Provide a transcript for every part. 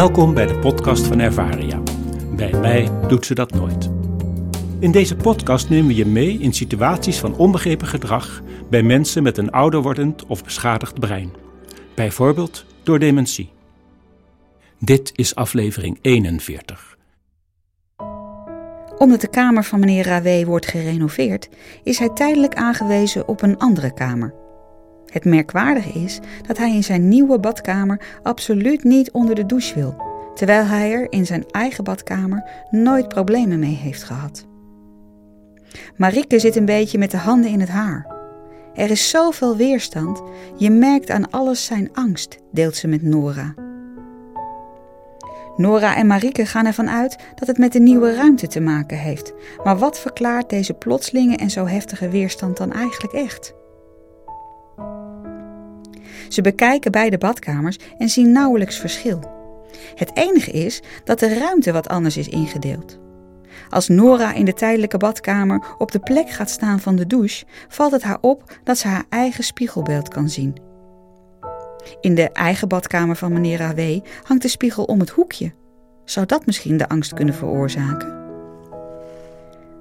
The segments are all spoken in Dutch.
Welkom bij de podcast van Ervaria. Bij mij doet ze dat nooit. In deze podcast nemen we je mee in situaties van onbegrepen gedrag bij mensen met een ouder wordend of beschadigd brein. Bijvoorbeeld door dementie. Dit is aflevering 41. Omdat de kamer van meneer Rawé wordt gerenoveerd, is hij tijdelijk aangewezen op een andere kamer. Het merkwaardige is dat hij in zijn nieuwe badkamer absoluut niet onder de douche wil, terwijl hij er in zijn eigen badkamer nooit problemen mee heeft gehad. Marieke zit een beetje met de handen in het haar. Er is zoveel weerstand, je merkt aan alles zijn angst, deelt ze met Nora. Nora en Marieke gaan ervan uit dat het met de nieuwe ruimte te maken heeft. Maar wat verklaart deze plotselinge en zo heftige weerstand dan eigenlijk echt? Ze bekijken beide badkamers en zien nauwelijks verschil. Het enige is dat de ruimte wat anders is ingedeeld. Als Nora in de tijdelijke badkamer op de plek gaat staan van de douche, valt het haar op dat ze haar eigen spiegelbeeld kan zien. In de eigen badkamer van meneer A.W. hangt de spiegel om het hoekje. Zou dat misschien de angst kunnen veroorzaken?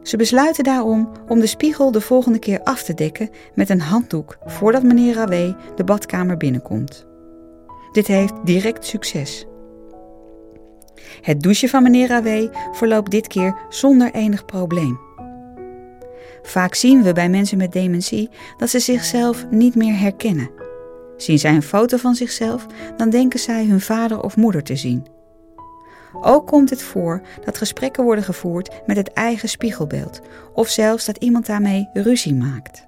Ze besluiten daarom om de spiegel de volgende keer af te dekken met een handdoek voordat meneer Rawé de badkamer binnenkomt. Dit heeft direct succes. Het douchen van meneer Rawé verloopt dit keer zonder enig probleem. Vaak zien we bij mensen met dementie dat ze zichzelf niet meer herkennen. Zien zij een foto van zichzelf, dan denken zij hun vader of moeder te zien. Ook komt het voor dat gesprekken worden gevoerd met het eigen spiegelbeeld, of zelfs dat iemand daarmee ruzie maakt.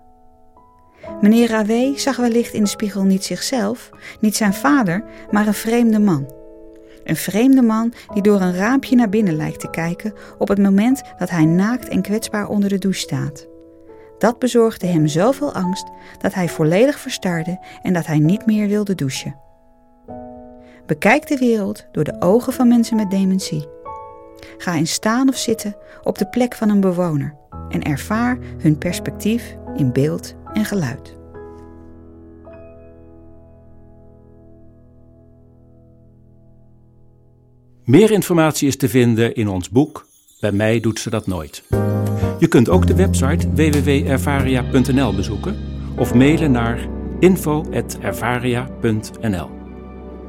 Meneer Rawé zag wellicht in de spiegel niet zichzelf, niet zijn vader, maar een vreemde man. Een vreemde man die door een raampje naar binnen lijkt te kijken op het moment dat hij naakt en kwetsbaar onder de douche staat. Dat bezorgde hem zoveel angst dat hij volledig verstarde en dat hij niet meer wilde douchen. Bekijk de wereld door de ogen van mensen met dementie. Ga in staan of zitten op de plek van een bewoner en ervaar hun perspectief in beeld en geluid. Meer informatie is te vinden in ons boek Bij mij doet ze dat nooit. Je kunt ook de website www.ervaria.nl bezoeken of mailen naar info.ervaria.nl.